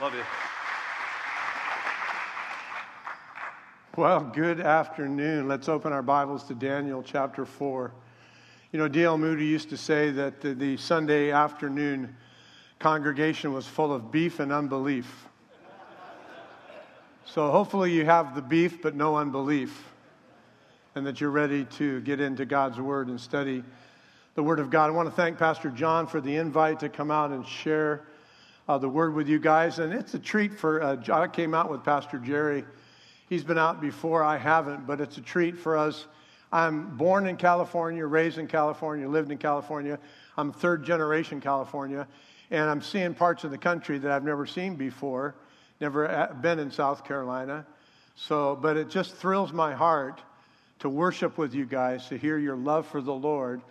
Love you. Well, good afternoon. Let's open our Bibles to Daniel chapter 4. You know, D.L. Moody used to say that the, the Sunday afternoon congregation was full of beef and unbelief. So hopefully you have the beef but no unbelief, and that you're ready to get into God's Word and study the Word of God. I want to thank Pastor John for the invite to come out and share uh, the Word with you guys. And it's a treat for, uh, I came out with Pastor Jerry. He's been out before, I haven't, but it's a treat for us. I'm born in California, raised in California, lived in California. I'm third generation California, and I'm seeing parts of the country that I've never seen before, never uh, been in South Carolina. So, but it just thrills my heart to worship with you guys, to hear your love for the Lord.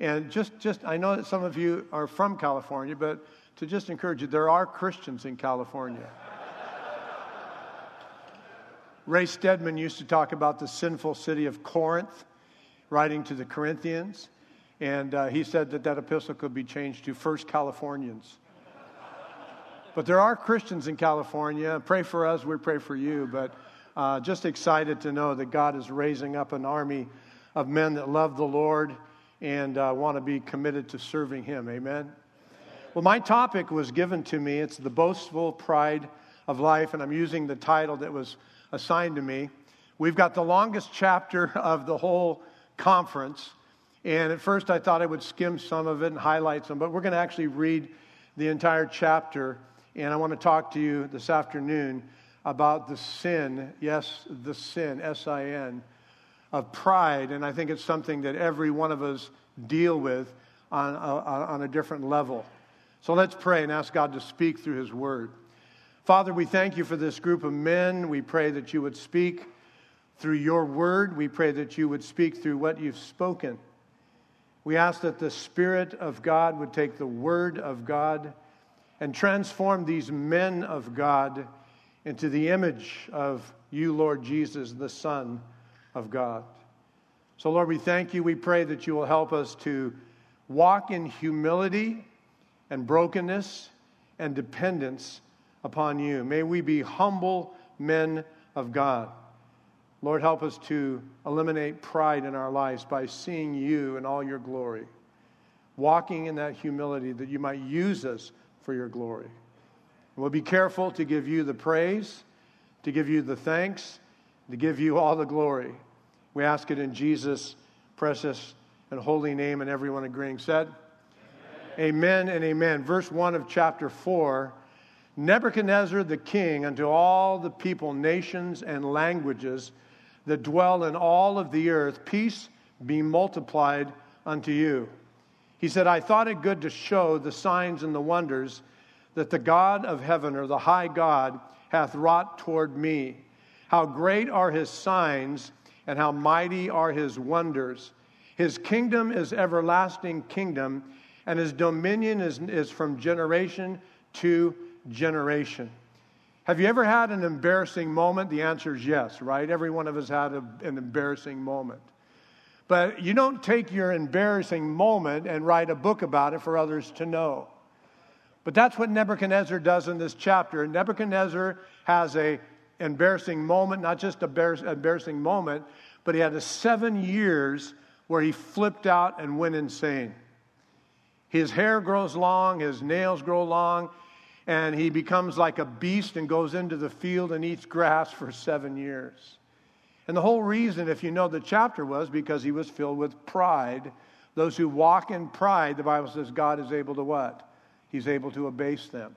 And just, just I know that some of you are from California, but to just encourage you, there are Christians in California. Ray Stedman used to talk about the sinful city of Corinth, writing to the Corinthians, and uh, he said that that epistle could be changed to First Californians. but there are Christians in California. Pray for us, we pray for you. But uh, just excited to know that God is raising up an army of men that love the Lord and uh, want to be committed to serving Him. Amen. Well, my topic was given to me. It's the boastful pride of life, and I'm using the title that was assigned to me. We've got the longest chapter of the whole conference, and at first I thought I would skim some of it and highlight some, but we're going to actually read the entire chapter, and I want to talk to you this afternoon about the sin, yes, the sin, S I N, of pride, and I think it's something that every one of us deal with on a, on a different level. So let's pray and ask God to speak through His Word. Father, we thank you for this group of men. We pray that you would speak through your Word. We pray that you would speak through what you've spoken. We ask that the Spirit of God would take the Word of God and transform these men of God into the image of you, Lord Jesus, the Son of God. So, Lord, we thank you. We pray that you will help us to walk in humility and brokenness and dependence upon you. May we be humble men of God. Lord, help us to eliminate pride in our lives by seeing you in all your glory, walking in that humility that you might use us for your glory. we'll be careful to give you the praise, to give you the thanks, to give you all the glory. We ask it in Jesus' precious and holy name, and everyone agreeing said, Amen and amen. Verse 1 of chapter 4 Nebuchadnezzar the king, unto all the people, nations, and languages that dwell in all of the earth, peace be multiplied unto you. He said, I thought it good to show the signs and the wonders that the God of heaven, or the high God, hath wrought toward me. How great are his signs, and how mighty are his wonders. His kingdom is everlasting kingdom and his dominion is, is from generation to generation. Have you ever had an embarrassing moment? The answer is yes, right? Every one of us had a, an embarrassing moment. But you don't take your embarrassing moment and write a book about it for others to know. But that's what Nebuchadnezzar does in this chapter. Nebuchadnezzar has a embarrassing moment, not just a embarrassing moment, but he had a seven years where he flipped out and went insane. His hair grows long, his nails grow long, and he becomes like a beast and goes into the field and eats grass for seven years. And the whole reason, if you know the chapter, was because he was filled with pride. Those who walk in pride, the Bible says God is able to what? He's able to abase them.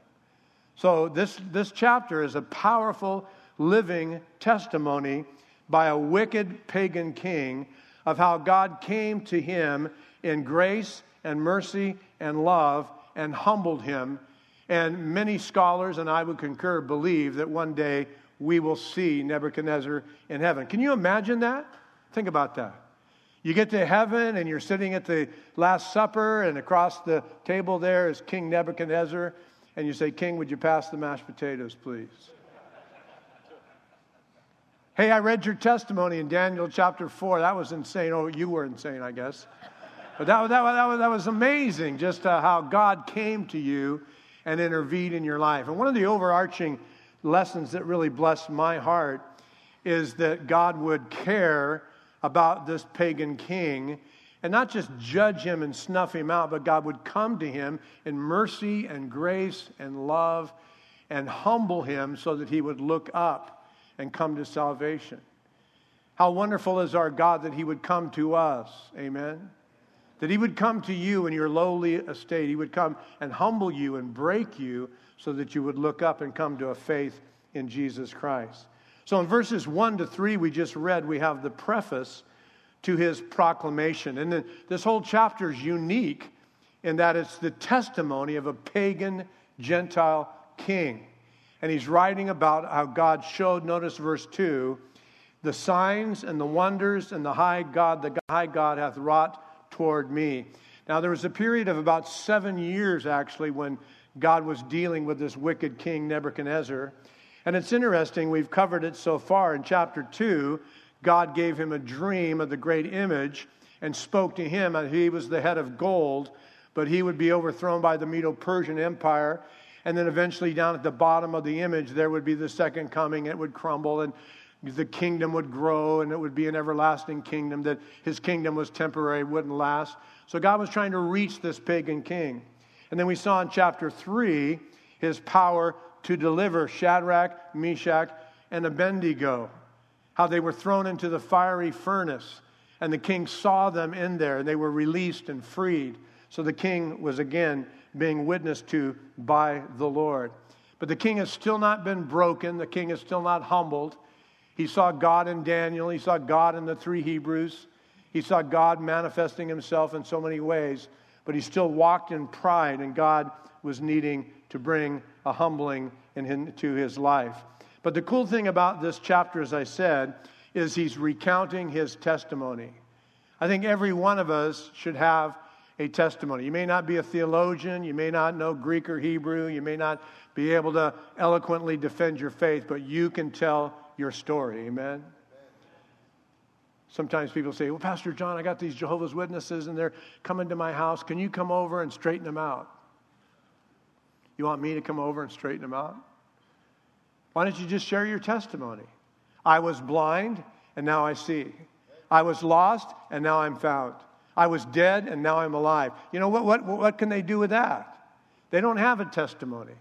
So this, this chapter is a powerful living testimony by a wicked pagan king of how God came to him in grace and mercy and love and humbled him. And many scholars, and I would concur, believe that one day we will see Nebuchadnezzar in heaven. Can you imagine that? Think about that. You get to heaven and you're sitting at the Last Supper, and across the table there is King Nebuchadnezzar, and you say, King, would you pass the mashed potatoes, please? Hey, I read your testimony in Daniel chapter 4. That was insane. Oh, you were insane, I guess. But that, that, that, was, that was amazing just uh, how God came to you and intervened in your life. And one of the overarching lessons that really blessed my heart is that God would care about this pagan king and not just judge him and snuff him out, but God would come to him in mercy and grace and love and humble him so that he would look up and come to salvation. How wonderful is our God that he would come to us. Amen. That he would come to you in your lowly estate. He would come and humble you and break you so that you would look up and come to a faith in Jesus Christ. So in verses 1 to 3, we just read, we have the preface to his proclamation. And then this whole chapter is unique in that it's the testimony of a pagan Gentile king. And he's writing about how God showed, notice verse 2, the signs and the wonders and the high God, the high God hath wrought toward me. Now, there was a period of about seven years, actually, when God was dealing with this wicked king, Nebuchadnezzar. And it's interesting, we've covered it so far. In chapter 2, God gave him a dream of the great image and spoke to him that he was the head of gold, but he would be overthrown by the Medo Persian Empire. And then eventually, down at the bottom of the image, there would be the second coming. It would crumble, and the kingdom would grow, and it would be an everlasting kingdom, that his kingdom was temporary, wouldn't last. So God was trying to reach this pagan king. And then we saw in chapter 3 his power to deliver Shadrach, Meshach, and Abednego, how they were thrown into the fiery furnace, and the king saw them in there, and they were released and freed. So the king was again being witnessed to by the Lord. But the king has still not been broken, the king is still not humbled. He saw God in Daniel, he saw God in the three Hebrews, he saw God manifesting himself in so many ways, but he still walked in pride, and God was needing to bring a humbling into his life. But the cool thing about this chapter, as I said, is he's recounting his testimony. I think every one of us should have a testimony. You may not be a theologian, you may not know Greek or Hebrew, you may not be able to eloquently defend your faith, but you can tell your story. Amen? Sometimes people say, Well, Pastor John, I got these Jehovah's Witnesses and they're coming to my house. Can you come over and straighten them out? You want me to come over and straighten them out? Why don't you just share your testimony? I was blind and now I see. I was lost and now I'm found. I was dead and now I'm alive. You know, what, what, what can they do with that? They don't have a testimony.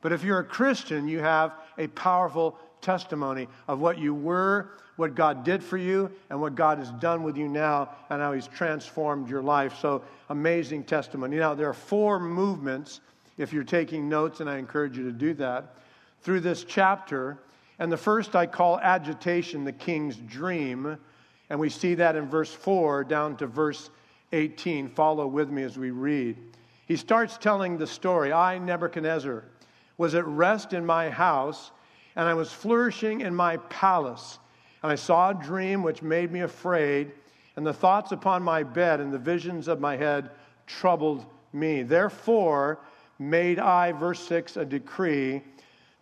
But if you're a Christian, you have a powerful testimony of what you were, what God did for you, and what God has done with you now, and how He's transformed your life. So, amazing testimony. Now, there are four movements if you're taking notes, and I encourage you to do that, through this chapter. And the first I call agitation, the king's dream. And we see that in verse 4 down to verse 18. Follow with me as we read. He starts telling the story I, Nebuchadnezzar, was at rest in my house, and I was flourishing in my palace. And I saw a dream which made me afraid, and the thoughts upon my bed and the visions of my head troubled me. Therefore, made I, verse 6, a decree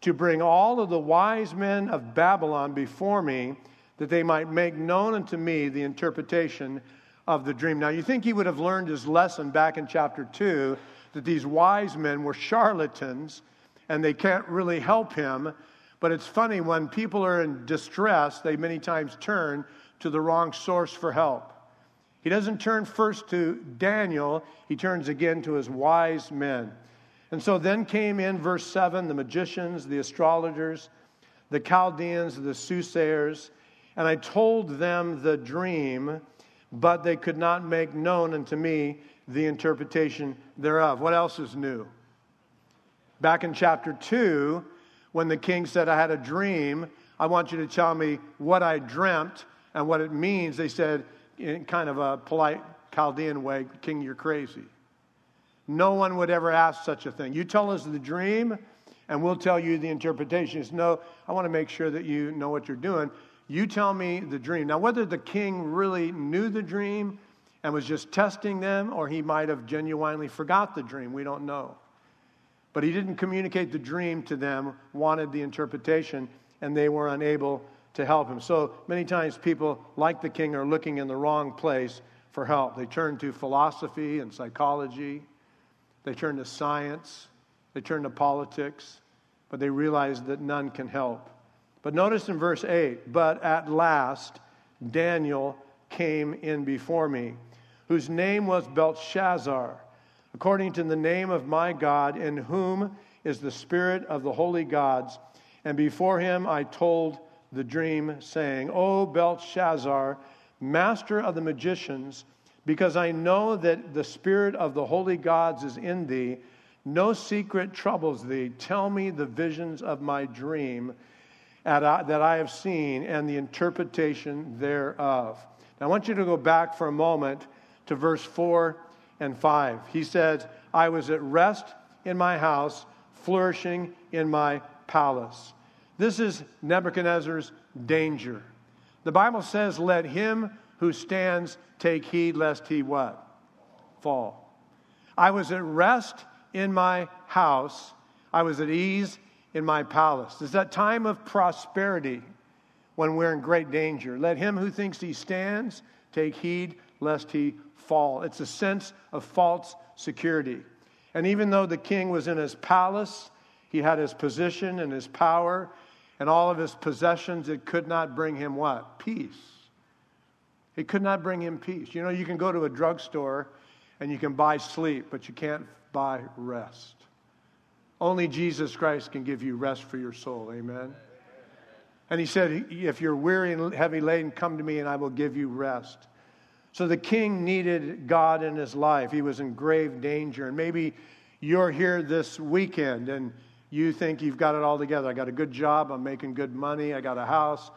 to bring all of the wise men of Babylon before me that they might make known unto me the interpretation of the dream. Now, you think he would have learned his lesson back in chapter 2 that these wise men were charlatans and they can't really help him. But it's funny, when people are in distress, they many times turn to the wrong source for help. He doesn't turn first to Daniel, he turns again to his wise men. And so then came in verse 7 the magicians, the astrologers, the Chaldeans, the soothsayers, and I told them the dream, but they could not make known unto me the interpretation thereof. What else is new? Back in chapter 2, when the king said, I had a dream, I want you to tell me what I dreamt and what it means, they said, in kind of a polite Chaldean way, King, you're crazy. No one would ever ask such a thing. You tell us the dream, and we'll tell you the interpretation. No, I want to make sure that you know what you're doing. You tell me the dream. Now, whether the king really knew the dream and was just testing them, or he might have genuinely forgot the dream, we don't know. But he didn't communicate the dream to them, wanted the interpretation, and they were unable to help him. So many times people, like the king, are looking in the wrong place for help. They turn to philosophy and psychology, they turn to science, They turn to politics, but they realize that none can help. But notice in verse 8, but at last Daniel came in before me, whose name was Belteshazzar, according to the name of my God, in whom is the spirit of the holy gods. And before him I told the dream, saying, O Belshazzar, master of the magicians, because I know that the spirit of the holy gods is in thee, no secret troubles thee. Tell me the visions of my dream uh, that I have seen and the interpretation thereof. Now, I want you to go back for a moment to verse 4 and 5. He says, I was at rest in my house, flourishing in my palace. This is Nebuchadnezzar's danger. The Bible says, Let him who stands take heed lest he what? Fall. I was at rest in my house. I was at ease in my palace. It's that time of prosperity when we're in great danger. Let him who thinks he stands take heed lest he fall. It's a sense of false security. And even though the king was in his palace, he had his position and his power and all of his possessions, it could not bring him what? Peace. It could not bring him peace. You know, you can go to a drugstore and you can buy sleep, but you can't buy rest. Only Jesus Christ can give you rest for your soul. Amen. And he said, If you're weary and heavy laden, come to me and I will give you rest. So the king needed God in his life. He was in grave danger. And maybe you're here this weekend and you think you've got it all together. I got a good job. I'm making good money. I got a house.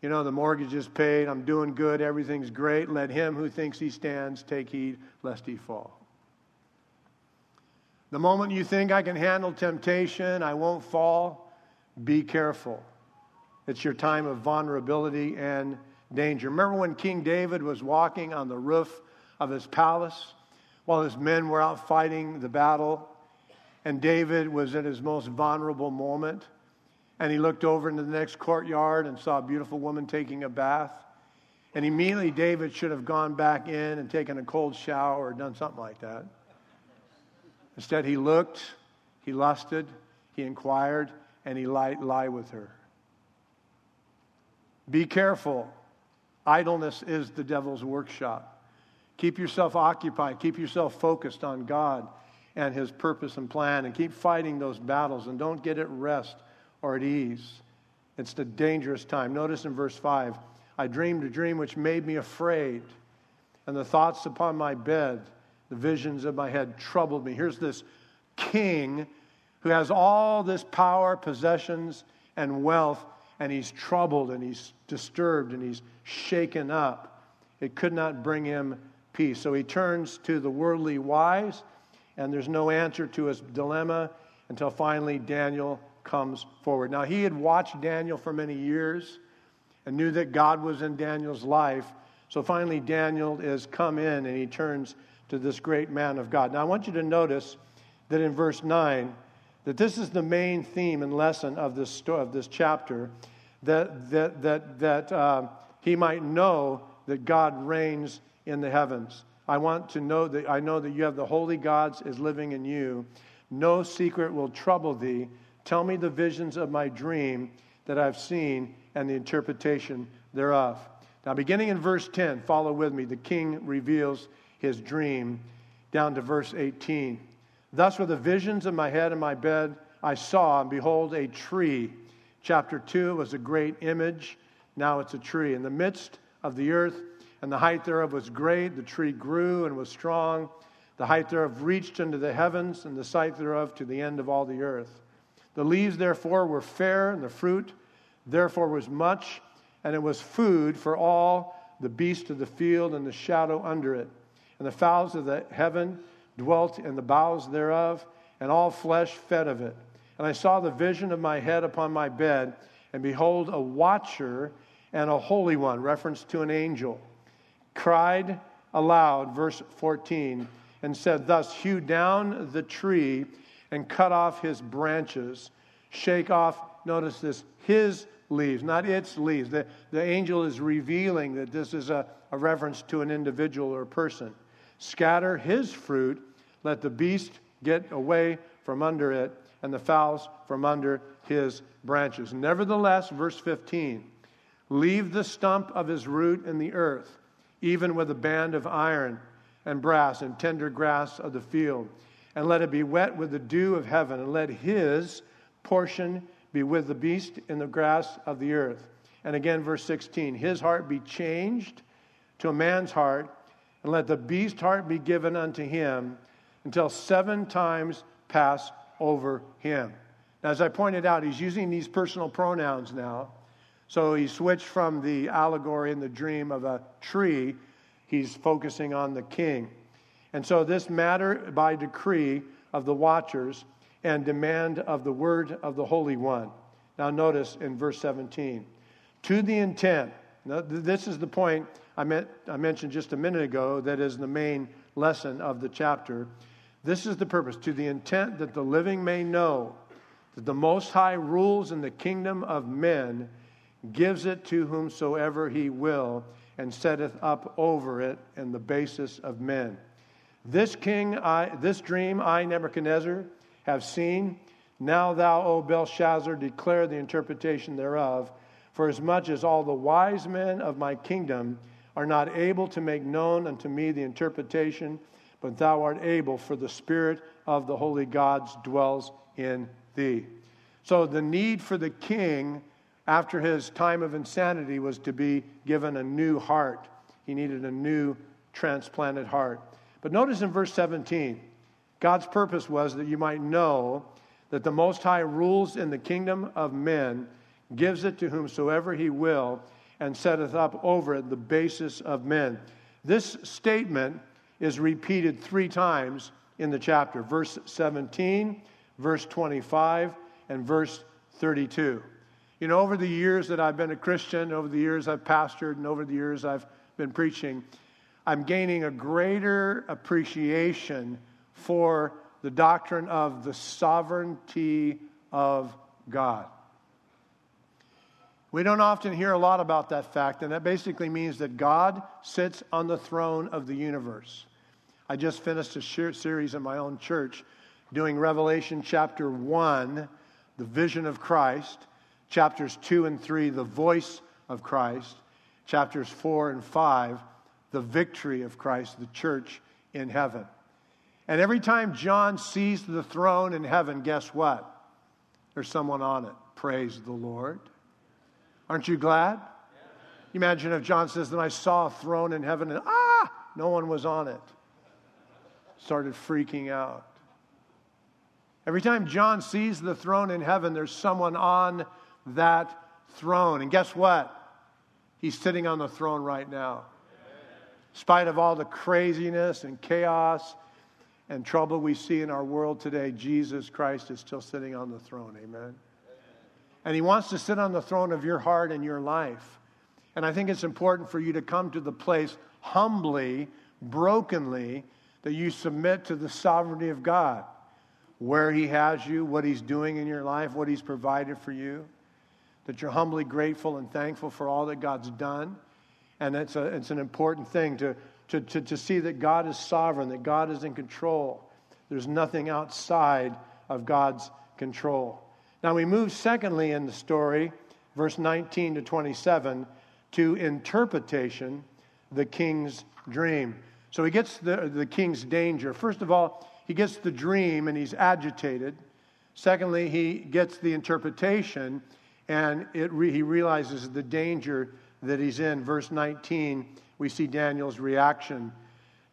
You know, the mortgage is paid. I'm doing good. Everything's great. Let him who thinks he stands take heed lest he fall. The moment you think I can handle temptation, I won't fall, be careful. It's your time of vulnerability and danger. Remember when King David was walking on the roof of his palace while his men were out fighting the battle, and David was in his most vulnerable moment? And he looked over into the next courtyard and saw a beautiful woman taking a bath. And immediately, David should have gone back in and taken a cold shower or done something like that. Instead, he looked, he lusted, he inquired, and he lied, lie with her. Be careful. Idleness is the devil's workshop. Keep yourself occupied, keep yourself focused on God and his purpose and plan, and keep fighting those battles, and don't get at rest or at ease. It's the dangerous time. Notice in verse 5 I dreamed a dream which made me afraid, and the thoughts upon my bed the visions of my head troubled me. Here's this king who has all this power, possessions, and wealth, and he's troubled and he's disturbed and he's shaken up. It could not bring him peace. So he turns to the worldly wise, and there's no answer to his dilemma until finally Daniel comes forward. Now, he had watched Daniel for many years and knew that God was in Daniel's life. So finally, Daniel is come in and he turns to this great man of God. Now, I want you to notice that in verse 9, that this is the main theme and lesson of this, of this chapter, that, that, that, that uh, he might know that God reigns in the heavens. I want to know that I know that you have the holy gods is living in you. No secret will trouble thee. Tell me the visions of my dream that I've seen and the interpretation thereof. Now, beginning in verse 10, follow with me. The king reveals his dream down to verse 18. Thus, with the visions in my head and my bed, I saw, and behold, a tree. Chapter 2 was a great image. Now it's a tree. In the midst of the earth, and the height thereof was great. The tree grew and was strong. The height thereof reached unto the heavens, and the sight thereof to the end of all the earth. The leaves, therefore, were fair, and the fruit, therefore, was much, and it was food for all the beasts of the field and the shadow under it and the fowls of the heaven dwelt in the boughs thereof, and all flesh fed of it. And I saw the vision of my head upon my bed, and behold, a watcher and a holy one, reference to an angel, cried aloud, verse 14, and said, Thus hew down the tree and cut off his branches, shake off, notice this, his leaves, not its leaves. The, the angel is revealing that this is a, a reference to an individual or person. Scatter his fruit, let the beast get away from under it, and the fowls from under his branches. Nevertheless, verse 15 leave the stump of his root in the earth, even with a band of iron and brass and tender grass of the field, and let it be wet with the dew of heaven, and let his portion be with the beast in the grass of the earth. And again, verse 16 his heart be changed to a man's heart, and let the beast heart be given unto him until seven times pass over him. Now, as I pointed out, he's using these personal pronouns now. So he switched from the allegory and the dream of a tree, he's focusing on the king. And so this matter by decree of the watchers and demand of the word of the Holy One. Now, notice in verse 17, to the intent, this is the point I, meant, I mentioned just a minute ago that is the main lesson of the chapter. This is the purpose, to the intent that the living may know that the Most High rules in the kingdom of men, gives it to whomsoever he will, and setteth up over it in the basis of men. This king, I, this dream I, Nebuchadnezzar, have seen. Now thou, O Belshazzar, declare the interpretation thereof. For as much as all the wise men of my kingdom are not able to make known unto me the interpretation, but thou art able, for the Spirit of the holy gods dwells in thee. So the need for the king after his time of insanity was to be given a new heart. He needed a new transplanted heart. But notice in verse 17, God's purpose was that you might know that the Most High rules in the kingdom of men, gives it to whomsoever he will, and setteth up over it the basis of men. This statement is repeated three times in the chapter verse 17, verse 25, and verse 32. You know, over the years that I've been a Christian, over the years I've pastored, and over the years I've been preaching, I'm gaining a greater appreciation for the doctrine of the sovereignty of God. We don't often hear a lot about that fact, and that basically means that God sits on the throne of the universe. I just finished a series in my own church doing Revelation chapter 1, the vision of Christ, chapters 2 and 3, the voice of Christ, chapters 4 and 5, the victory of Christ, the church in heaven. And every time John sees the throne in heaven, guess what? There's someone on it. Praise the Lord. Aren't you glad? Imagine if John says, Then I saw a throne in heaven and ah, no one was on it. Started freaking out. Every time John sees the throne in heaven, there's someone on that throne. And guess what? He's sitting on the throne right now. In spite of all the craziness and chaos and trouble we see in our world today, Jesus Christ is still sitting on the throne. Amen. And He wants to sit on the throne of your heart and your life. And I think it's important for you to come to the place humbly, brokenly, that you submit to the sovereignty of God, where He has you, what He's doing in your life, what He's provided for you, that you're humbly grateful and thankful for all that God's done. And it's, a, it's an important thing to, to, to, to see that God is sovereign, that God is in control. There's nothing outside of God's control. Now we move, secondly, in the story, verse 19 to 27, to interpretation, the king's dream. So he gets the, the king's danger. First of all, he gets the dream and he's agitated. Secondly, he gets the interpretation and re- he realizes the danger that he's in. Verse 19, we see Daniel's reaction.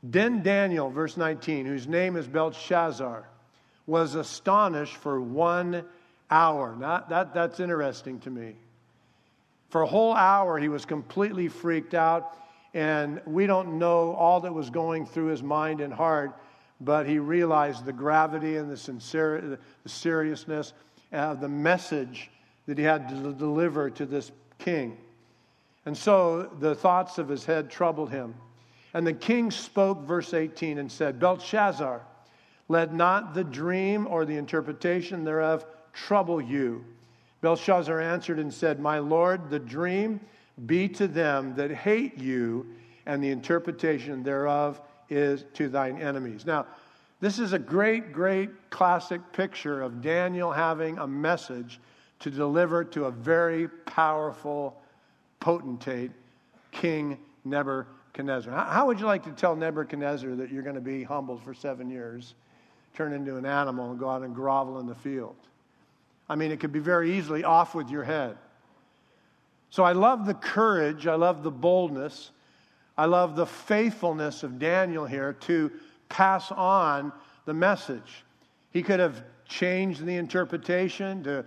Then Daniel, verse 19, whose name is Belshazzar, was astonished for one hour. Not, that, that's interesting to me. For a whole hour, he was completely freaked out, and we don't know all that was going through his mind and heart, but he realized the gravity and the, sincerity, the seriousness of the message that he had to deliver to this king. And so the thoughts of his head troubled him. And the king spoke, verse 18, and said, Belshazzar, let not the dream or the interpretation thereof trouble you? Belshazzar answered and said, My Lord, the dream be to them that hate you, and the interpretation thereof is to thine enemies. Now, This is a great, great classic picture of Daniel having a message to deliver to a very powerful potentate, King Nebuchadnezzar. How would you like to tell Nebuchadnezzar that you're going to be humbled for seven years, turn into an animal, and go out and grovel in the field? I mean, it could be very easily off with your head. So I love the courage, I love the boldness, I love the faithfulness of Daniel here to pass on the message. He could have changed the interpretation to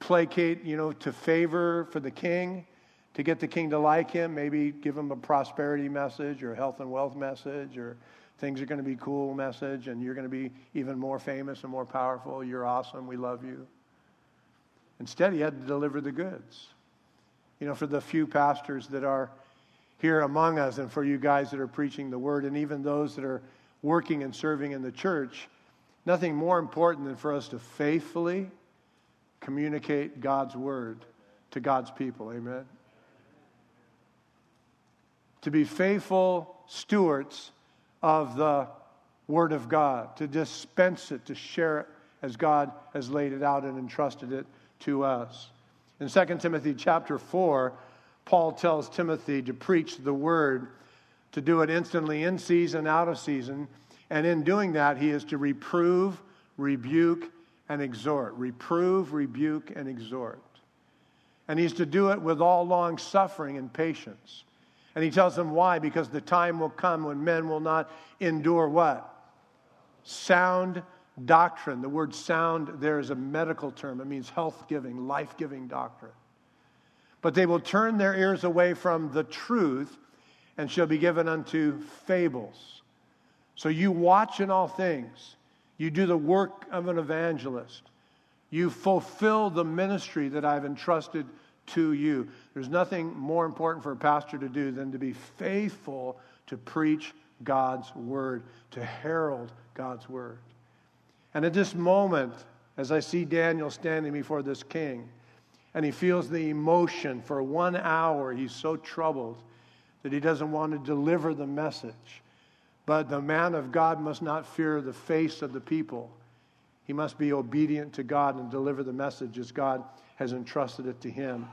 placate, you know, to favor for the king, to get the king to like him, maybe give him a prosperity message or a health and wealth message or things are going to be cool message and you're going to be even more famous and more powerful. You're awesome. We love you. Instead, he had to deliver the goods. You know, for the few pastors that are here among us and for you guys that are preaching the word and even those that are working and serving in the church, nothing more important than for us to faithfully communicate God's word to God's people. Amen. To be faithful stewards of the word of God, to dispense it, to share it as God has laid it out and entrusted it to us. In 2 Timothy chapter 4, Paul tells Timothy to preach the word, to do it instantly in season, out of season. And in doing that, he is to reprove, rebuke, and exhort. Reprove, rebuke, and exhort. And he's to do it with all long suffering and patience. And he tells them why because the time will come when men will not endure what? Sound doctrine. The word sound there is a medical term, it means health giving, life giving doctrine. But they will turn their ears away from the truth and shall be given unto fables. So you watch in all things you do the work of an evangelist. You fulfill the ministry that I've entrusted to you. There's nothing more important for a pastor to do than to be faithful to preach God's word, to herald God's word. And at this moment, as I see Daniel standing before this king, and he feels the emotion for one hour, he's so troubled that he doesn't want to deliver the message. But the man of God must not fear the face of the people. He must be obedient to God and deliver the message as God has entrusted it to him.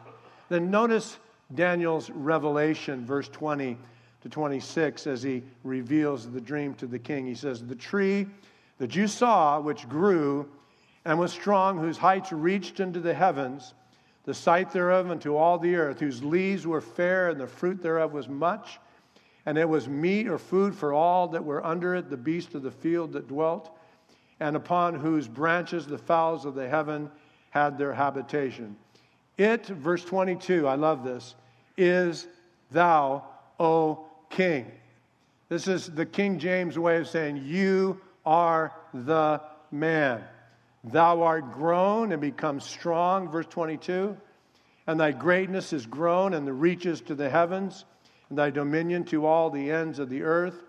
Then notice Daniel's revelation, verse 20 to 26, as he reveals the dream to the king. He says, The tree that you saw, which grew and was strong, whose heights reached into the heavens, the sight thereof unto all the earth, whose leaves were fair and the fruit thereof was much and it was meat or food for all that were under it, the beasts of the field that dwelt, and upon whose branches the fowls of the heaven had their habitation. It, verse 22, I love this, is thou, O King. This is the King James way of saying, You are the man. Thou art grown and become strong, verse 22, and thy greatness is grown and the reaches to the heavens and thy dominion to all the ends of the earth.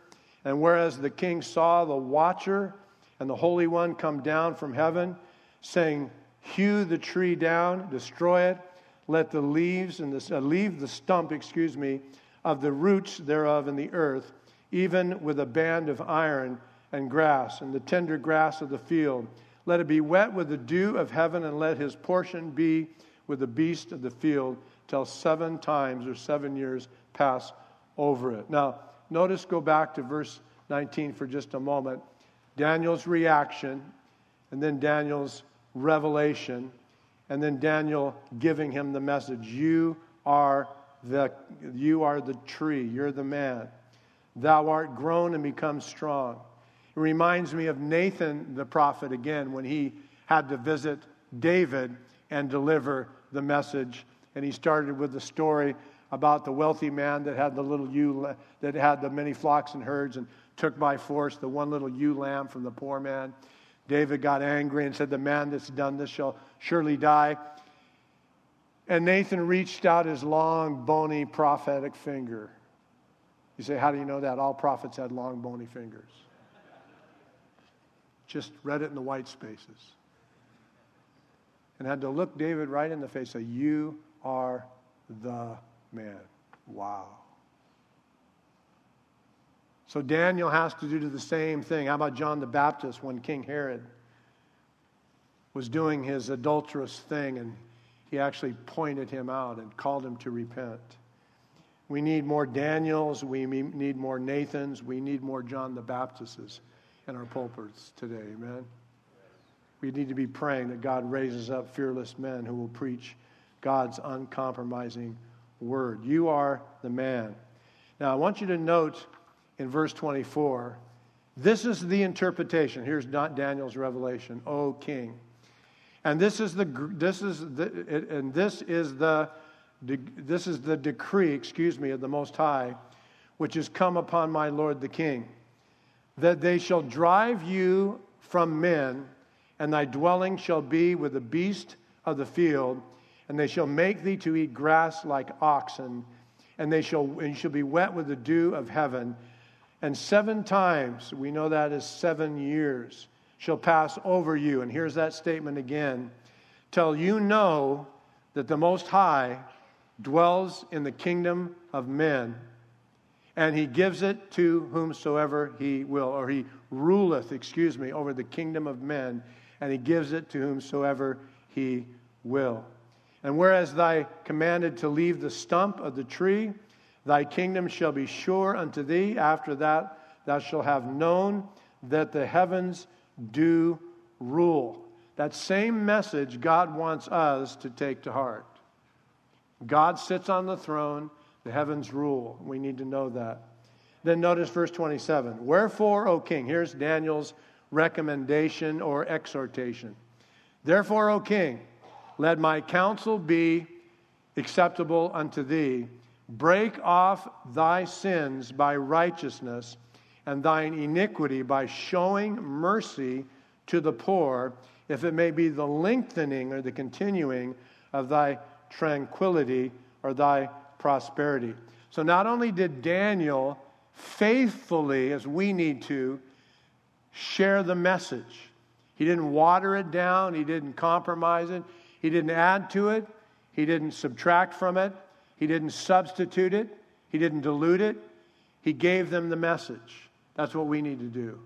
And whereas the king saw the watcher and the Holy One come down from heaven, saying, Hew the tree down, destroy it, let the leaves and the, uh, leave the stump, excuse me, of the roots thereof in the earth, even with a band of iron and grass, and the tender grass of the field. Let it be wet with the dew of heaven, and let his portion be with the beast of the field, till seven times or seven years pass over it. Now, notice, go back to verse 19 for just a moment. Daniel's reaction, and then Daniel's revelation, and then Daniel giving him the message You are the, you are the tree, you're the man. Thou art grown and become strong. Reminds me of Nathan the prophet again when he had to visit David and deliver the message. And he started with the story about the wealthy man that had the little ewe, that had the many flocks and herds and took by force the one little ewe lamb from the poor man. David got angry and said, The man that's done this shall surely die. And Nathan reached out his long, bony prophetic finger. You say, How do you know that? All prophets had long, bony fingers. Just read it in the white spaces. And had to look David right in the face and say, You are the Man, wow. So Daniel has to do the same thing. How about John the Baptist when King Herod was doing his adulterous thing and he actually pointed him out and called him to repent? We need more Daniels. We need more Nathans. We need more John the Baptists in our pulpits today. Amen. We need to be praying that God raises up fearless men who will preach God's uncompromising word. You are the man. Now, I want you to note in verse 24, this is the interpretation. Here's not Daniel's revelation, O king. And this is the this is the and this is the this is the decree, excuse me, of the most high which has come upon my lord the king that they shall drive you from men and thy dwelling shall be with the beast of the field and they shall make thee to eat grass like oxen and they shall and shall be wet with the dew of heaven. And seven times, we know that is seven years, shall pass over you. And here's that statement again. Till you know that the Most High dwells in the kingdom of men, and he gives it to whomsoever he will, or he ruleth, excuse me, over the kingdom of men, and he gives it to whomsoever he will. And whereas thy commanded to leave the stump of the tree, Thy kingdom shall be sure unto thee. After that, thou shalt have known that the heavens do rule. That same message God wants us to take to heart. God sits on the throne, the heavens rule. We need to know that. Then notice verse 27. Wherefore, O king, here's Daniel's recommendation or exhortation. Therefore, O king, let my counsel be acceptable unto thee Break off thy sins by righteousness, and thine iniquity by showing mercy to the poor, if it may be the lengthening or the continuing of thy tranquility or thy prosperity. So, not only did Daniel faithfully, as we need to, share the message, he didn't water it down, he didn't compromise it, he didn't add to it, he didn't subtract from it. He didn't substitute it, He didn't dilute it. He gave them the message. That's what we need to do.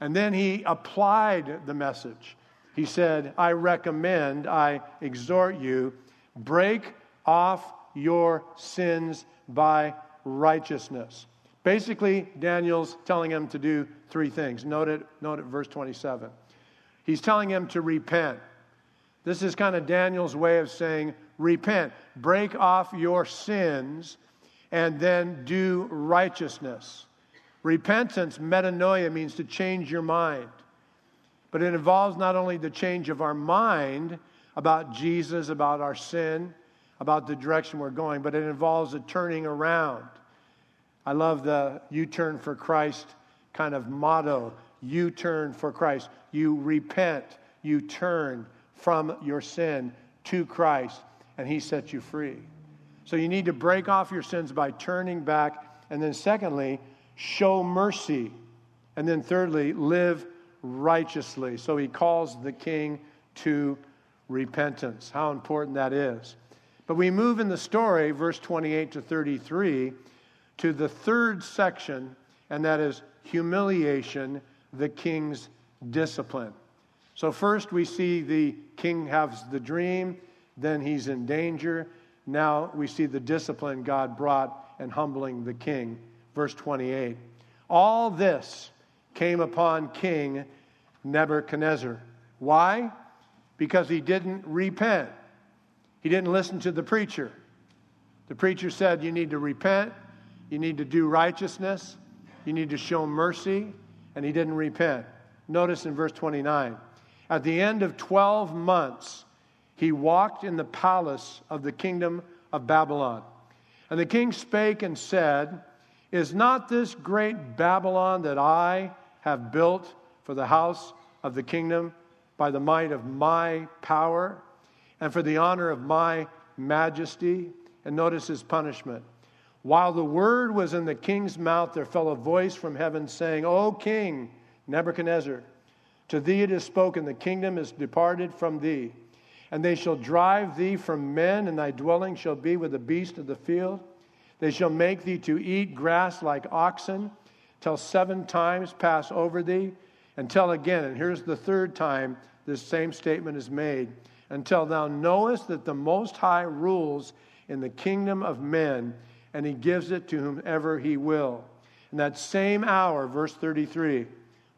And then He applied the message. He said, I recommend, I exhort you, break off your sins by righteousness. Basically, Daniel's telling him to do three things. Note it, note it, verse 27. He's telling him to repent. This is kind of Daniel's way of saying, repent, break off your sins, and then do righteousness. Repentance, metanoia, means to change your mind. But it involves not only the change of our mind about Jesus, about our sin, about the direction we're going, but it involves a turning around. I love the U turn for Christ kind of motto. You turn for Christ. You repent. You turn from your sin to Christ and He sets you free. So you need to break off your sins by turning back. And then, secondly, show mercy. And then, thirdly, live righteously. So He calls the king to repentance. How important that is. But we move in the story, verse 28 to 33, to the third section, and that is humiliation, the king's discipline. So, first we see the king has the dream, then he's in danger. Now we see the discipline God brought and humbling the king. Verse 28. All this came upon King Nebuchadnezzar. Why? Because he didn't repent. He didn't listen to the preacher. The preacher said, You need to repent, you need to do righteousness, you need to show mercy, and he didn't repent. Notice in verse 29 At the end of 12 months, he walked in the palace of the kingdom of Babylon. And the king spake and said, Is not this great Babylon that I have built for the house of the kingdom by the might of my power and for the honor of my majesty? And notice his punishment. While the word was in the king's mouth, there fell a voice from heaven saying, O king Nebuchadnezzar, to thee it is spoken, the kingdom is departed from thee and they shall drive thee from men, and thy dwelling shall be with the beast of the field. They shall make thee to eat grass like oxen. till seven times pass over thee, until again, and here's the third time this same statement is made, until thou knowest that the Most High rules in the kingdom of men, and he gives it to whomever he will. In that same hour, verse 33,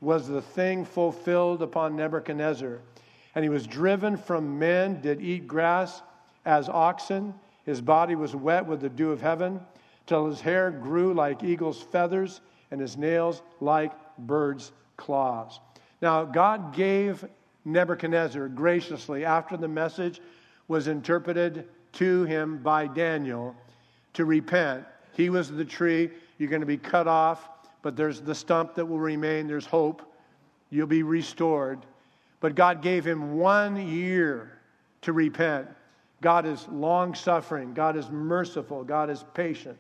was the thing fulfilled upon Nebuchadnezzar. And he was driven from men, did eat grass as oxen. His body was wet with the dew of heaven, till his hair grew like eagle's feathers, and his nails like birds' claws. Now, God gave Nebuchadnezzar graciously, after the message was interpreted to him by Daniel, to repent. He was the tree, you're going to be cut off, but there's the stump that will remain, there's hope. You'll be restored. But God gave him one year to repent. God is long suffering, God is merciful, God is patient.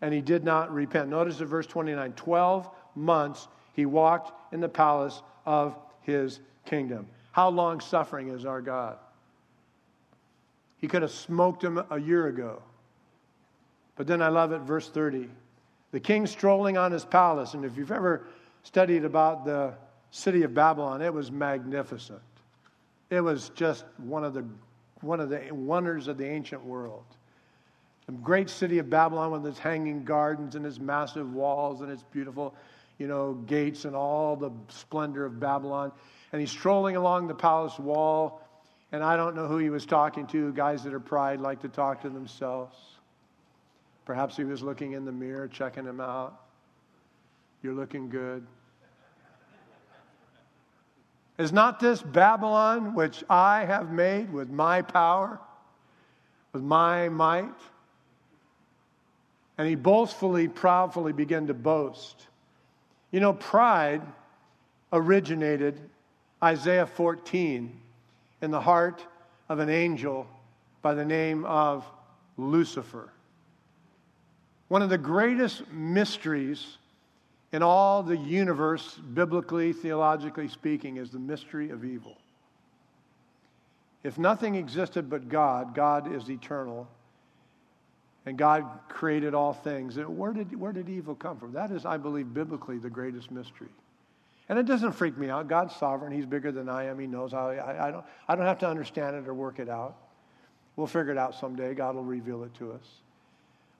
And he did not repent. Notice in verse 29 12 months he walked in the palace of his kingdom. How long suffering is our God? He could have smoked him a year ago. But then I love it, verse 30. The king strolling on his palace, and if you've ever studied about the city of Babylon, it was magnificent. It was just one of the, one of the wonders of the ancient world. The great city of Babylon with its hanging gardens and its massive walls and its beautiful, you know, gates and all the splendor of Babylon. And he's strolling along the palace wall, and I don't know who he was talking to. Guys that are pride like to talk to themselves. Perhaps he was looking in the mirror, checking him out. You're looking good. Is not this Babylon which I have made with my power, with my might? And he boastfully, proudly began to boast. You know, pride originated Isaiah 14 in the heart of an angel by the name of Lucifer. One of the greatest mysteries in all the universe, biblically, theologically speaking, is the mystery of evil. If nothing existed but God, God is eternal, and God created all things. Where did, where did evil come from? That is, I believe, biblically the greatest mystery. And it doesn't freak me out. God's sovereign. He's bigger than I am. He knows how. I, I, don't, I don't have to understand it or work it out. We'll figure it out someday. God will reveal it to us.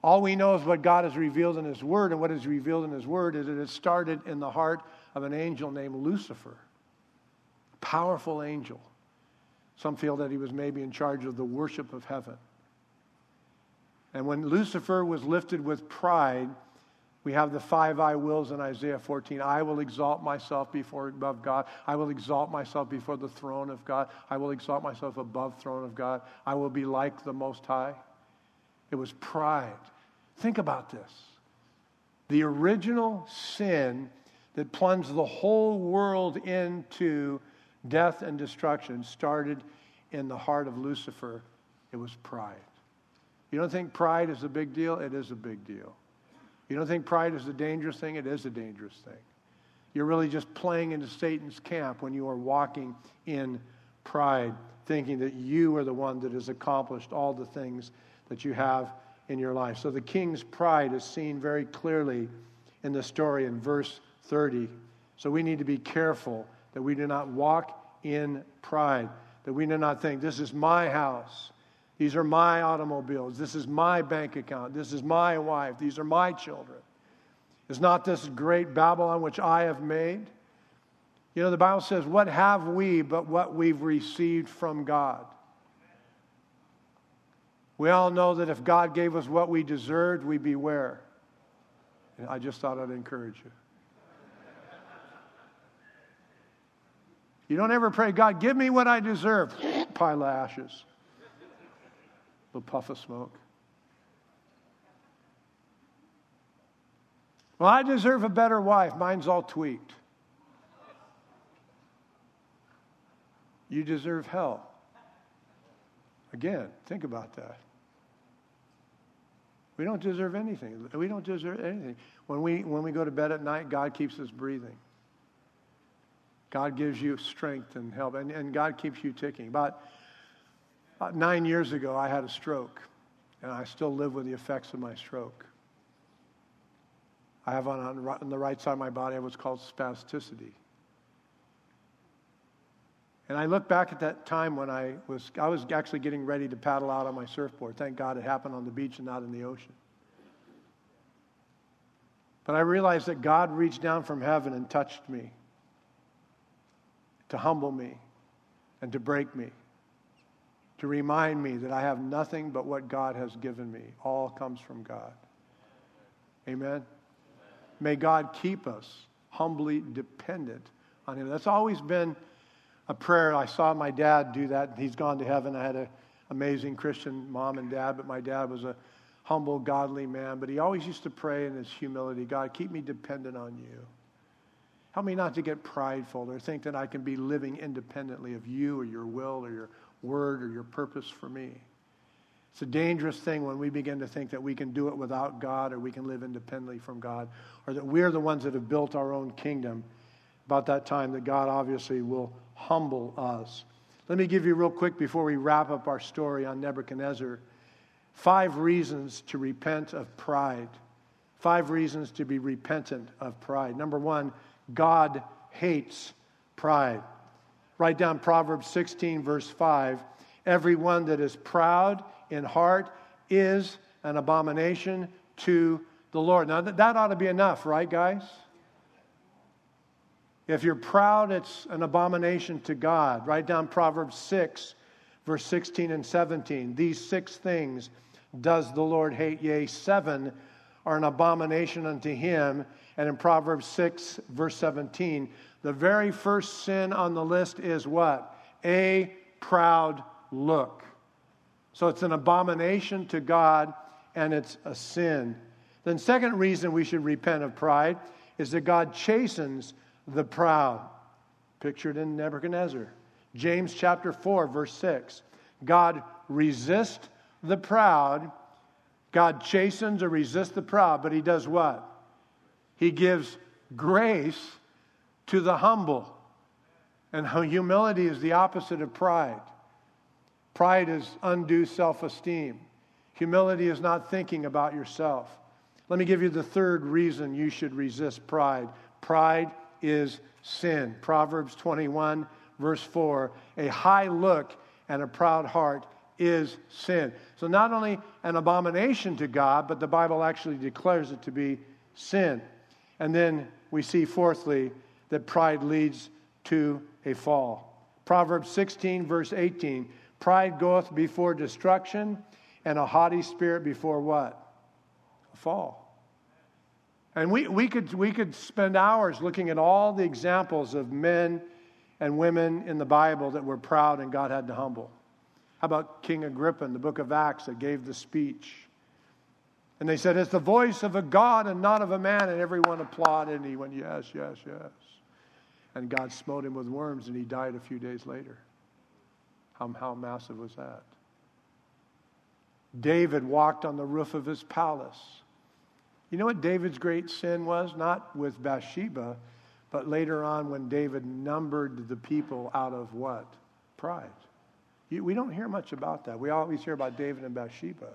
All we know is what God has revealed in His Word, and what is revealed in His Word is that it started in the heart of an angel named Lucifer, powerful angel. Some feel that he was maybe in charge of the worship of heaven. And when Lucifer was lifted with pride, we have the five I wills in Isaiah 14. I will exalt myself before above God. I will exalt myself before the throne of God. I will exalt myself above throne of God. I will be like the Most High. It was pride. Think about this. The original sin that plunged the whole world into death and destruction started in the heart of Lucifer. It was pride. You don't think pride is a big deal? It is a big deal. You don't think pride is a dangerous thing? It is a dangerous thing. You're really just playing into Satan's camp when you are walking in pride, thinking that you are the one that has accomplished all the things that you have in your life. So the king's pride is seen very clearly in the story in verse 30. So we need to be careful that we do not walk in pride, that we do not think, this is my house. These are my automobiles. This is my bank account. This is my wife. These are my children. Is not this great Babylon which I have made? You know, the Bible says, What have we but what we've received from God? We all know that if God gave us what we deserved, we'd be where? And I just thought I'd encourage you. You don't ever pray, God, give me what I deserve. Pile of ashes little puff of smoke. Well, I deserve a better wife. Mine's all tweaked. You deserve hell. Again, think about that. We don't deserve anything. We don't deserve anything. When we, when we go to bed at night, God keeps us breathing. God gives you strength and help, and, and God keeps you ticking. But about nine years ago, I had a stroke, and I still live with the effects of my stroke. I have on, on the right side of my body what's called spasticity. And I look back at that time when I was, I was actually getting ready to paddle out on my surfboard. Thank God it happened on the beach and not in the ocean. But I realized that God reached down from heaven and touched me to humble me and to break me, to remind me that I have nothing but what God has given me. All comes from God. Amen. May God keep us humbly dependent on Him. That's always been a prayer. I saw my dad do that. He's gone to heaven. I had an amazing Christian mom and dad, but my dad was a humble, godly man. But he always used to pray in his humility God, keep me dependent on you. Help me not to get prideful or think that I can be living independently of you or your will or your word or your purpose for me. It's a dangerous thing when we begin to think that we can do it without God or we can live independently from God or that we're the ones that have built our own kingdom. About that time, that God obviously will humble us. Let me give you real quick before we wrap up our story on Nebuchadnezzar five reasons to repent of pride. Five reasons to be repentant of pride. Number one, God hates pride. Write down Proverbs 16, verse 5. Everyone that is proud in heart is an abomination to the Lord. Now, that ought to be enough, right, guys? If you're proud, it's an abomination to God. Write down Proverbs 6, verse 16 and 17. These six things does the Lord hate, yea, seven are an abomination unto him. And in Proverbs 6, verse 17, the very first sin on the list is what? A proud look. So it's an abomination to God and it's a sin. Then, second reason we should repent of pride is that God chastens the proud. Pictured in Nebuchadnezzar. James chapter 4, verse 6. God resists the proud. God chastens or resists the proud, but he does what? He gives grace to the humble. And humility is the opposite of pride. Pride is undue self esteem. Humility is not thinking about yourself. Let me give you the third reason you should resist pride. Pride is sin. Proverbs 21, verse 4 A high look and a proud heart is sin. So, not only an abomination to God, but the Bible actually declares it to be sin. And then we see, fourthly, that pride leads to a fall. Proverbs 16, verse 18 Pride goeth before destruction, and a haughty spirit before what? A fall. And we, we, could, we could spend hours looking at all the examples of men and women in the Bible that were proud and God had to humble. How about King Agrippa in the book of Acts that gave the speech? And they said, It's the voice of a God and not of a man. And everyone applauded. And he went, Yes, yes, yes. And God smote him with worms and he died a few days later. How, how massive was that? David walked on the roof of his palace. You know what David's great sin was? Not with Bathsheba, but later on when David numbered the people out of what? Pride. We don't hear much about that. We always hear about David and Bathsheba.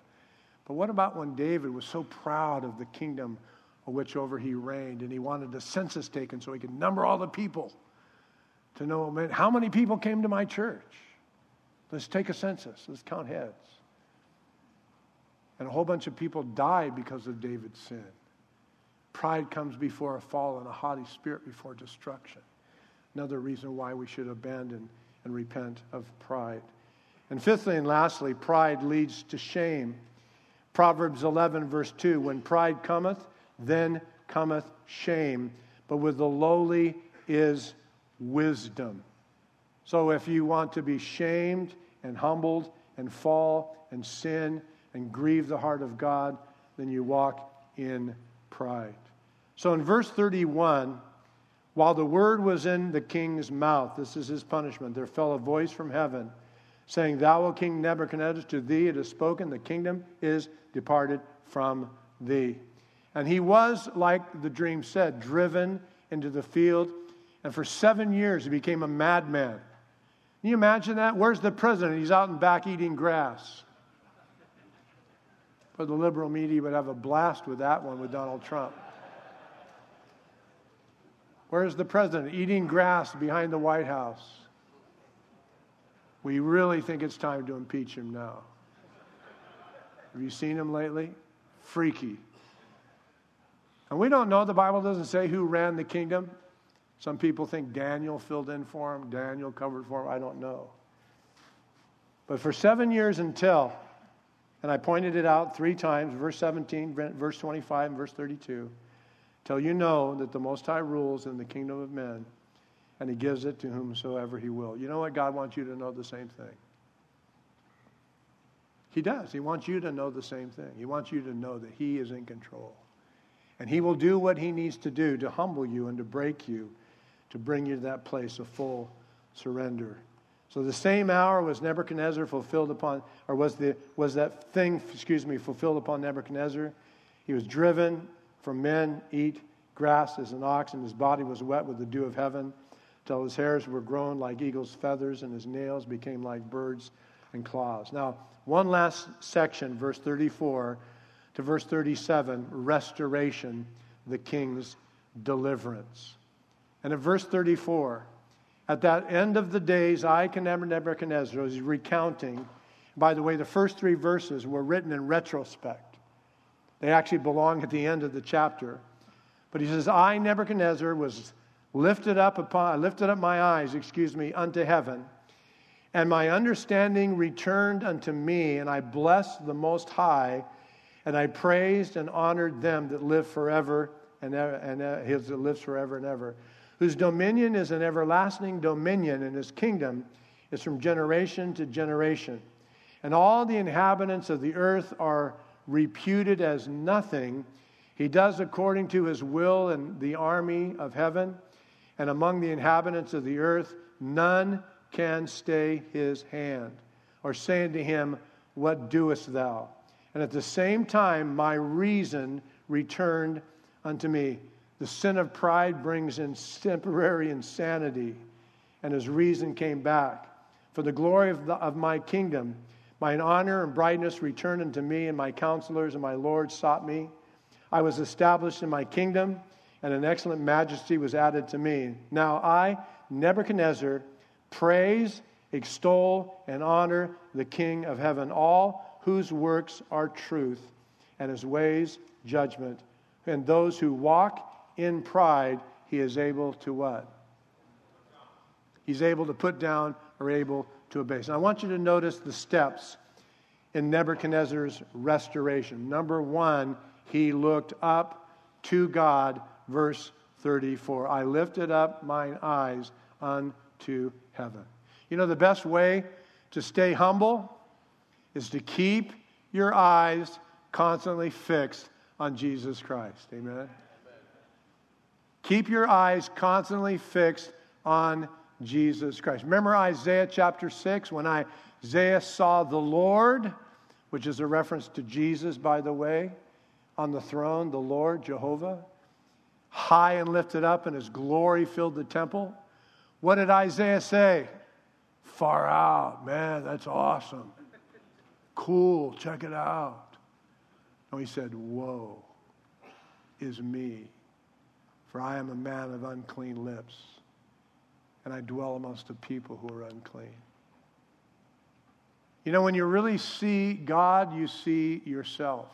But what about when David was so proud of the kingdom which over he reigned and he wanted the census taken so he could number all the people to know how many people came to my church? Let's take a census, let's count heads. And a whole bunch of people died because of David's sin. Pride comes before a fall and a haughty spirit before destruction. Another reason why we should abandon and repent of pride. And fifthly and lastly, pride leads to shame. Proverbs 11, verse 2 When pride cometh, then cometh shame, but with the lowly is wisdom. So if you want to be shamed and humbled and fall and sin and grieve the heart of God, then you walk in pride. So in verse 31, while the word was in the king's mouth, this is his punishment, there fell a voice from heaven saying, Thou, O King Nebuchadnezzar, to thee it is spoken, the kingdom is departed from thee. And he was, like the dream said, driven into the field, and for seven years he became a madman. Can you imagine that? Where's the president? He's out in back eating grass. But the liberal media would have a blast with that one with Donald Trump. Where's the president? Eating grass behind the White House. We really think it's time to impeach him now. Have you seen him lately? Freaky. And we don't know, the Bible doesn't say who ran the kingdom. Some people think Daniel filled in for him, Daniel covered for him. I don't know. But for seven years until, and I pointed it out three times verse 17, verse 25, and verse 32 till you know that the Most High rules in the kingdom of men and he gives it to whomsoever he will. You know what? God wants you to know the same thing. He does. He wants you to know the same thing. He wants you to know that he is in control. And he will do what he needs to do to humble you and to break you, to bring you to that place of full surrender. So the same hour was Nebuchadnezzar fulfilled upon, or was, the, was that thing, excuse me, fulfilled upon Nebuchadnezzar. He was driven from men, eat grass as an ox, and his body was wet with the dew of heaven, till his hairs were grown like eagle's feathers, and his nails became like birds' and claws. Now, one last section, verse 34 to verse 37, restoration, the king's deliverance. And in verse 34, at that end of the days, I, Nebuchadnezzar, is recounting. By the way, the first three verses were written in retrospect. They actually belong at the end of the chapter. But he says, I, Nebuchadnezzar, was lifted up upon, lifted up my eyes, excuse me, unto heaven, and my understanding returned unto me, and I blessed the Most High, and I praised and honored them that live forever and and uh, his that lives forever and ever, whose dominion is an everlasting dominion, and his kingdom is from generation to generation. And all the inhabitants of the earth are reputed as nothing. He does according to his will in the army of heaven, and among the inhabitants of the earth, none can stay his hand, or say unto him, What doest thou? And at the same time, my reason returned unto me. The sin of pride brings in temporary insanity, and his reason came back. For the glory of, the, of my kingdom, Mine honor and brightness returned unto me, and my counselors and my lords sought me. I was established in my kingdom, and an excellent majesty was added to me. Now I, Nebuchadnezzar, praise, extol, and honor the King of heaven, all whose works are truth, and his ways judgment. And those who walk in pride, he is able to what? He's able to put down or able to abase. And I want you to notice the steps in Nebuchadnezzar's restoration. Number one, he looked up to God, verse 34. I lifted up mine eyes unto heaven. You know, the best way to stay humble is to keep your eyes constantly fixed on Jesus Christ. Amen. Amen. Keep your eyes constantly fixed on Jesus Christ. Remember Isaiah chapter 6 when Isaiah saw the Lord, which is a reference to Jesus, by the way, on the throne, the Lord, Jehovah, high and lifted up, and his glory filled the temple. What did Isaiah say? Far out. Man, that's awesome. Cool. Check it out. No, he said, Woe is me, for I am a man of unclean lips and I dwell amongst a people who are unclean. You know, when you really see God, you see yourself.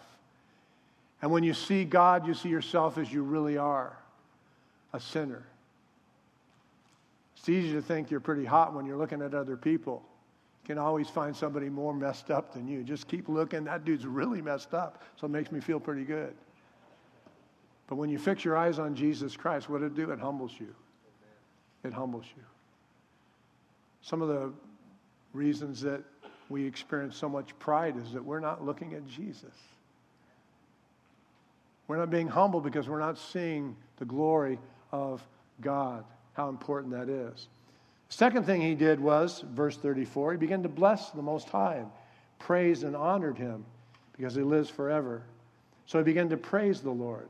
And when you see God, you see yourself as you really are a sinner. It's easy to think you're pretty hot when you're looking at other people. Can always find somebody more messed up than you. Just keep looking. That dude's really messed up, so it makes me feel pretty good. But when you fix your eyes on Jesus Christ, what it do? It humbles you it humbles you. Some of the reasons that we experience so much pride is that we're not looking at Jesus. We're not being humble because we're not seeing the glory of God, how important that is. Second thing he did was, verse 34, he began to bless the Most High, praised and honored him because he lives forever. So he began to praise the Lord,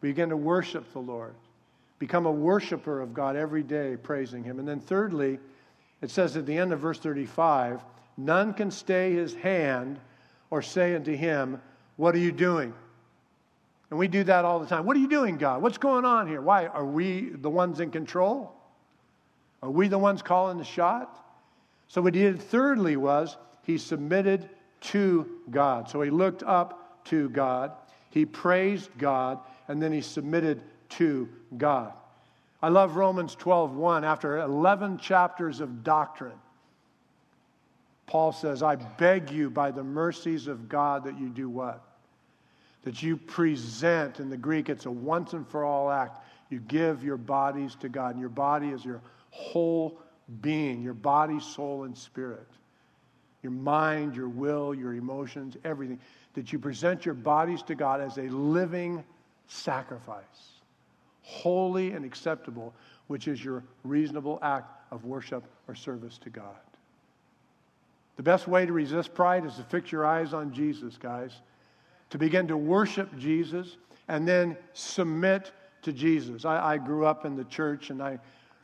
he began to worship the Lord. Become a worshiper of God every day, praising Him. And then, thirdly, it says at the end of verse 35 none can stay his hand or say unto him, What are you doing? And we do that all the time. What are you doing, God? What's going on here? Why? Are we the ones in control? Are we the ones calling the shot? So, what he did thirdly was he submitted to God. So, he looked up to God, he praised God, and then he submitted to God. I love Romans 12:1 after 11 chapters of doctrine. Paul says, "I beg you by the mercies of God that you do what? That you present in the Greek it's a once and for all act. You give your bodies to God. And your body is your whole being, your body, soul and spirit. Your mind, your will, your emotions, everything. That you present your bodies to God as a living sacrifice holy and acceptable, which is your reasonable act of worship or service to God. The best way to resist pride is to fix your eyes on Jesus, guys. To begin to worship Jesus and then submit to Jesus. I, I, grew up in the church and I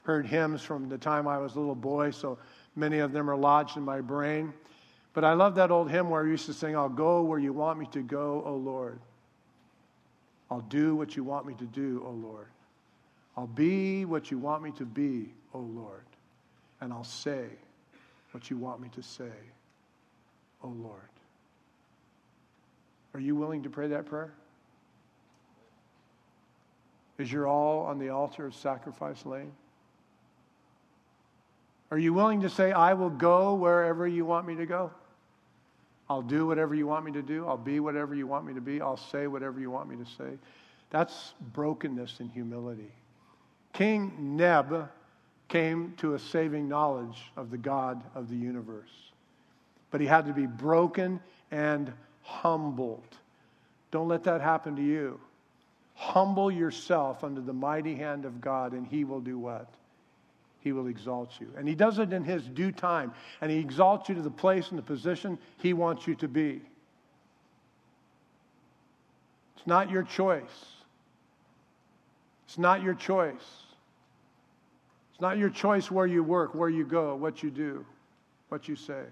heard hymns from the time I was a little boy, so many of them are lodged in my brain. But I love that old hymn where I used to sing, I'll go where you want me to go, O Lord. I'll do what you want me to do, O Lord. I'll be what you want me to be, O Lord. And I'll say what you want me to say, O Lord. Are you willing to pray that prayer? Is your all on the altar of sacrifice laying? Are you willing to say, I will go wherever you want me to go? I'll do whatever you want me to do. I'll be whatever you want me to be. I'll say whatever you want me to say. That's brokenness and humility. King Neb came to a saving knowledge of the God of the universe, but he had to be broken and humbled. Don't let that happen to you. Humble yourself under the mighty hand of God, and he will do what? He will exalt you. And he does it in his due time. And he exalts you to the place and the position he wants you to be. It's not your choice. It's not your choice. It's not your choice where you work, where you go, what you do, what you say.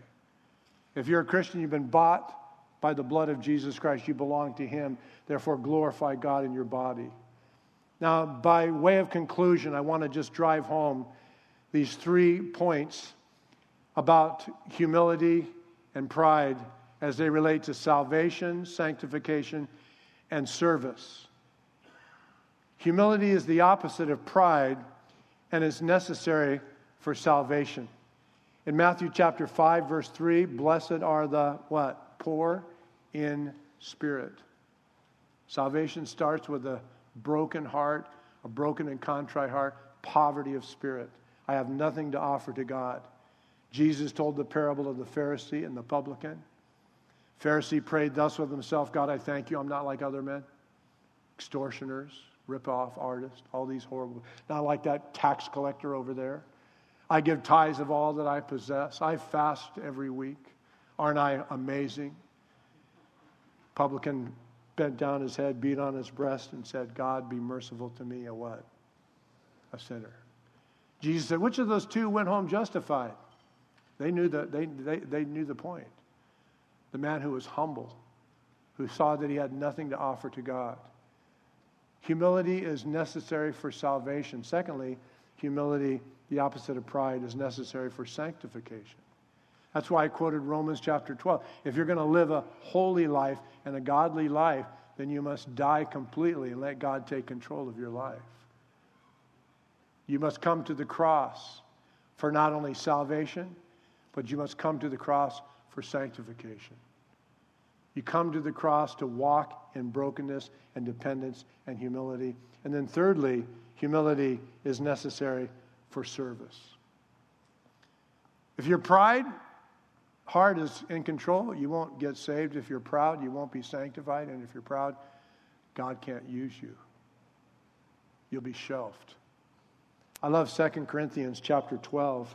If you're a Christian, you've been bought by the blood of Jesus Christ. You belong to him. Therefore, glorify God in your body. Now, by way of conclusion, I want to just drive home these three points about humility and pride as they relate to salvation, sanctification, and service. Humility is the opposite of pride and is necessary for salvation. In Matthew chapter 5 verse 3, blessed are the what? Poor in spirit. Salvation starts with a broken heart, a broken and contrite heart, poverty of spirit. I have nothing to offer to God. Jesus told the parable of the Pharisee and the publican. Pharisee prayed thus with himself God, I thank you, I'm not like other men, extortioners, rip-off artists, all these horrible, not like that tax collector over there. I give tithes of all that I possess. I fast every week. Aren't I amazing? Publican bent down his head, beat on his breast, and said, God, be merciful to me, a what? A sinner. Jesus said, Which of those two went home justified? They knew, the, they, they, they knew the point. The man who was humble, who saw that he had nothing to offer to God. Humility is necessary for salvation. Secondly, humility, the opposite of pride, is necessary for sanctification. That's why I quoted Romans chapter 12. If you're going to live a holy life and a godly life, then you must die completely and let God take control of your life. You must come to the cross for not only salvation, but you must come to the cross for sanctification. You come to the cross to walk in brokenness and dependence and humility. And then, thirdly, humility is necessary for service. If your pride heart is in control, you won't get saved. If you're proud, you won't be sanctified. And if you're proud, God can't use you. You'll be shelved. I love 2 Corinthians chapter 12,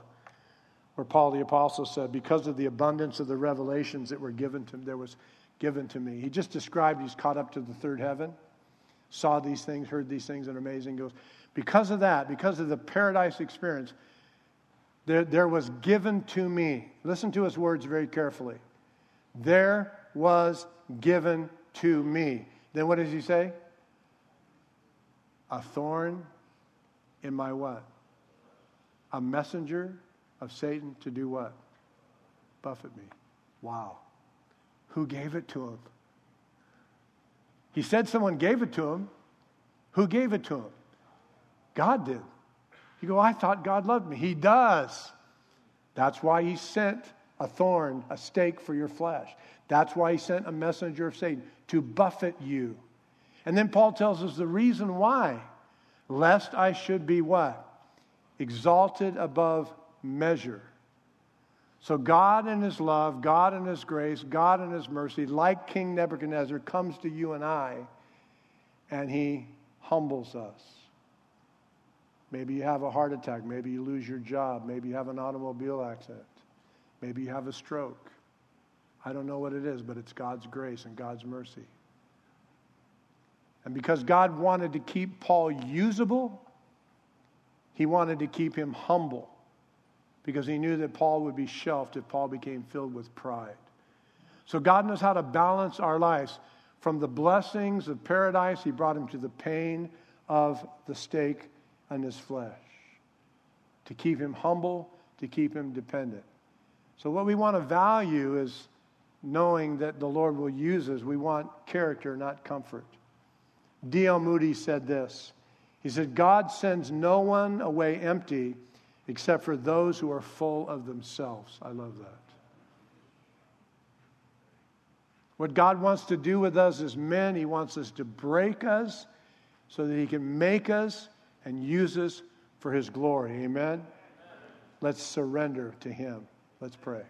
where Paul the apostle said, Because of the abundance of the revelations that were given to him, there was given to me. He just described he's caught up to the third heaven, saw these things, heard these things, and amazing goes. Because of that, because of the paradise experience, there, there was given to me. Listen to his words very carefully. There was given to me. Then what does he say? A thorn in my what? A messenger of Satan to do what? Buffet me. Wow. Who gave it to him? He said someone gave it to him. Who gave it to him? God did. You go, I thought God loved me. He does. That's why he sent a thorn, a stake for your flesh. That's why he sent a messenger of Satan to buffet you. And then Paul tells us the reason why. Lest I should be what? Exalted above measure. So God in his love, God in his grace, God in his mercy, like King Nebuchadnezzar, comes to you and I and he humbles us. Maybe you have a heart attack. Maybe you lose your job. Maybe you have an automobile accident. Maybe you have a stroke. I don't know what it is, but it's God's grace and God's mercy. And because God wanted to keep Paul usable, he wanted to keep him humble because he knew that Paul would be shelved if Paul became filled with pride. So God knows how to balance our lives. From the blessings of paradise, he brought him to the pain of the stake and his flesh to keep him humble, to keep him dependent. So, what we want to value is knowing that the Lord will use us. We want character, not comfort. D.L. Moody said this He said, God sends no one away empty except for those who are full of themselves. I love that. What God wants to do with us as men, He wants us to break us so that He can make us and use us for His glory. Amen? Amen. Let's surrender to Him. Let's pray.